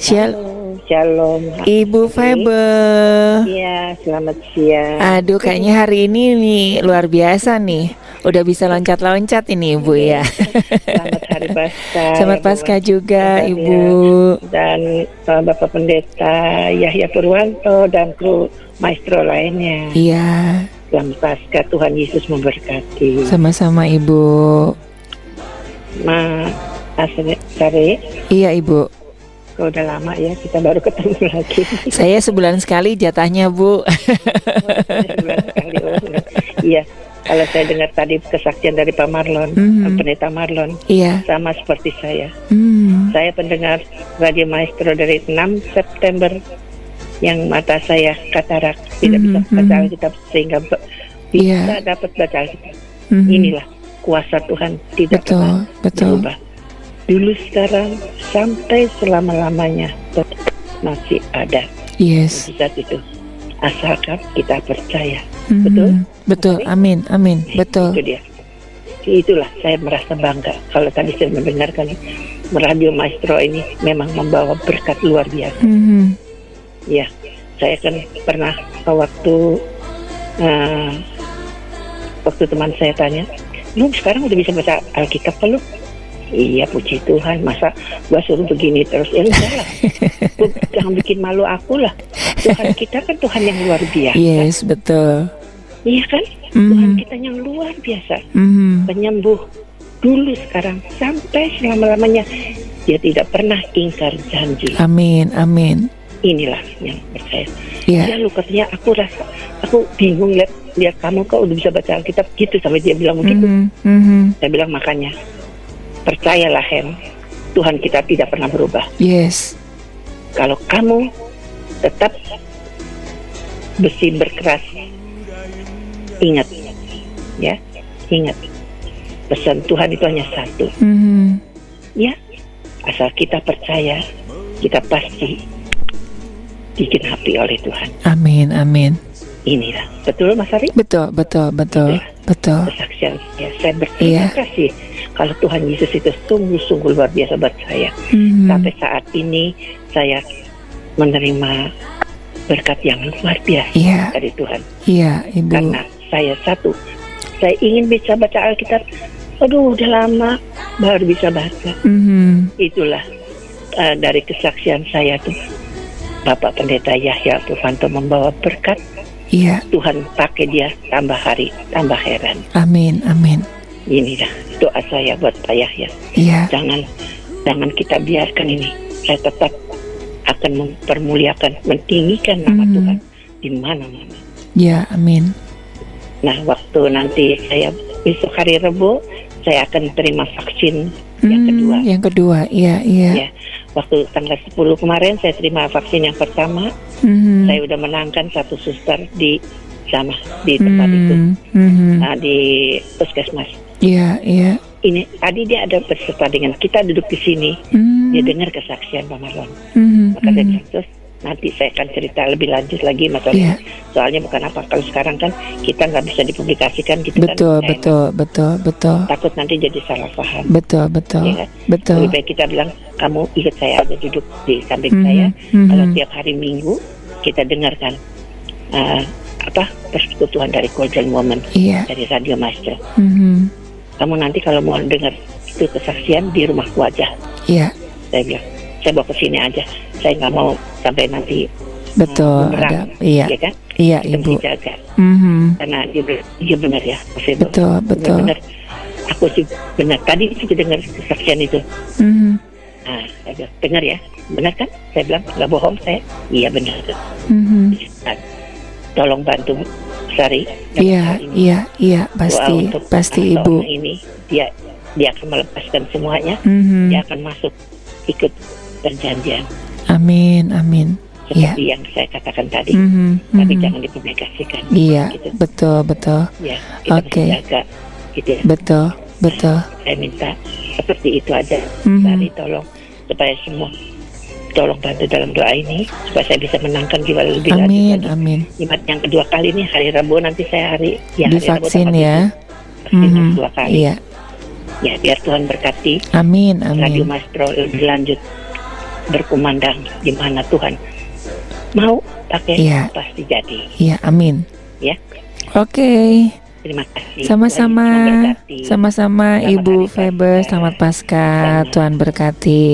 Shalom. Shalom. Ibu Febe. Iya, selamat siang. Aduh, kayaknya hari ini nih luar biasa nih. Udah bisa loncat-loncat ini Ibu ya. Selamat hari Pasca. Selamat Pasca juga Bapak Ibu. Dan uh, Bapak Pendeta Yahya Purwanto dan kru maestro lainnya. Iya, Selamat Pasca, Tuhan Yesus memberkati. sama-sama Ibu. Ma Asri, Sari, Iya Ibu. Kok udah lama ya kita baru ketemu lagi. Saya sebulan sekali jatahnya Bu. Sebulan sekali. oh, Iya, kalau saya dengar tadi kesaksian dari Pak Marlon, Mhm. Pendeta Marlon, Iya. sama seperti saya. Hmm. Saya pendengar Radio Maestro dari 6 September yang mata saya katarak tidak bisa Mhm, baca mhm. Alkitab sehingga bisa Iya. dapat baca Alkitab. Mhm. Inilah kuasa Tuhan tidak Betul, pernah betul. berubah. Dulu sekarang sampai selama-lamanya tetap masih ada Yes. mujizat itu. Asalkan kita percaya. Mhm. Betul? Betul. Amin. Amin. Betul. Itu dia. Itulah saya merasa bangga kalau tadi saya mendengarkan Radio Maestro ini memang membawa berkat luar biasa. Mhm. Ya, saya kan pernah waktu eh, waktu teman saya tanya, lu sekarang udah bisa baca Alkitab lu? Iya puji Tuhan, masa gua suruh begini terus? Ya enggak lah, Lu jangan bikin malu aku lah. Tuhan kita kan Tuhan yang luar biasa. Yes, betul. Iya kan? Tuhan Mhm. kita yang luar biasa. Mhm. Penyembuh dulu sekarang sampai selama-lamanya dia tidak pernah ingkar janji. Amin. Amin. Inilah yang percaya. Iya. Ya lu katanya aku rasa aku bingung lihat lihat kamu kok udah bisa baca Alkitab gitu sampai dia bilang begitu. Mhm. Mhm. Saya bilang makanya percayalah Hen, Tuhan kita tidak pernah berubah. Yes. Kalau kamu tetap besi berkeras, ingat ya, ingat pesan Tuhan itu hanya satu. Mhm. Ya, asal kita percaya, kita pasti digenapi oleh Tuhan. Amin. Amin. Inilah betul Mas Ari. Betul. Betul. Betul. Betul. kesaksian saya. Saya berterima Iya. kasih kalau Tuhan Yesus itu sungguh-sungguh luar biasa buat saya. Mhm. Sampai saat ini saya menerima berkat yang luar biasa Iya. dari Tuhan. Iya, Ibu. Karena saya satu, saya ingin bisa baca Alkitab. Aduh, udah lama baru bisa baca. Mhm. Itulah eh, dari kesaksian saya tuh. Bapak Pendeta Yahya Purwanto membawa berkat, Iya. Tuhan pakai dia tambah hari, tambah heran. Amin. Amin. Inilah doa saya buat Pak Yahya. Iya. jangan jangan kita biarkan ini saya tetap akan mempermuliakan mentinggikan nama Mhm. Tuhan di mana-mana Ya, amin. nah waktu nanti saya besok hari Rebo saya akan terima vaksin yang Hmm, kedua Yang kedua, iya, iya. ya waktu tanggal 10 kemarin saya terima vaksin yang pertama Mhm. saya udah menangkan satu suster di sana di tempat itu Hmm, nah, di puskesmas Iya, iya. ini tadi dia ada berserta dengan kita duduk di sini Hmm, dia dengar kesaksian Pak Marlon mhm, maka saya mhm. bilang terus nanti saya akan cerita lebih lanjut lagi Mas Oli. Iya. soalnya bukan apa kalau sekarang kan kita nggak bisa dipublikasikan gitu Betul, kan betul, betul, betul. takut nanti jadi salah paham Betul, betul. Iya kan? Betul. lebih baik kita bilang kamu ikut saya aja duduk di samping Mhm, saya mhm. kalau tiap hari minggu kita dengarkan eh, apa persekutuan dari Golden Woman Iya. dari Radio Maestro mhm. Kamu nanti kalau mau dengar itu kesaksian di rumahku aja Iya, saya bilang saya bawa ke sini aja saya nggak mau sampai nanti betul. bumerang, Ada, iya, ya kan iya, kita Ibu. mesti jaga Mhm. karena dia, dia benar ya Edo. Betul, betul. benar aku sih benar tadi sih dengar kesaksian itu Mhm. nah saya bilang dengar ya benar kan saya bilang nggak bohong saya iya benar Mhm. Nah, tolong bantu Sari Iya, ini. iya, iya, Doa pasti, untuk pasti Ibu. ini dia dia akan melepaskan semuanya Mhm. dia akan masuk ikut perjanjian Amin, amin. Iya. seperti yang saya katakan tadi Mhm, tapi mhm. jangan dipublikasikan Iya, gitu. betul, betul, ya Oke. jaga gitu ya betul, betul. saya minta seperti itu aja Mhm. Sari tolong supaya semua tolong bantu dalam doa ini supaya saya bisa menangkan jiwa lebih Amin, lagi. amin. Jimat yang kedua kali nih hari Rabu nanti saya hari ya hari Rabu Divaksin ya. Vaksin yang Mhm. kedua kali Iya. ya biar Tuhan berkati Amin, Radio amin. Maestro lebih lanjut berkumandang di mana Tuhan mau pakai Iya. pasti jadi Iya, amin. ya. Oke. Terima kasih. Sama-sama, sama-sama Ibu Pasca. selamat Pasca. Tuhan berkati.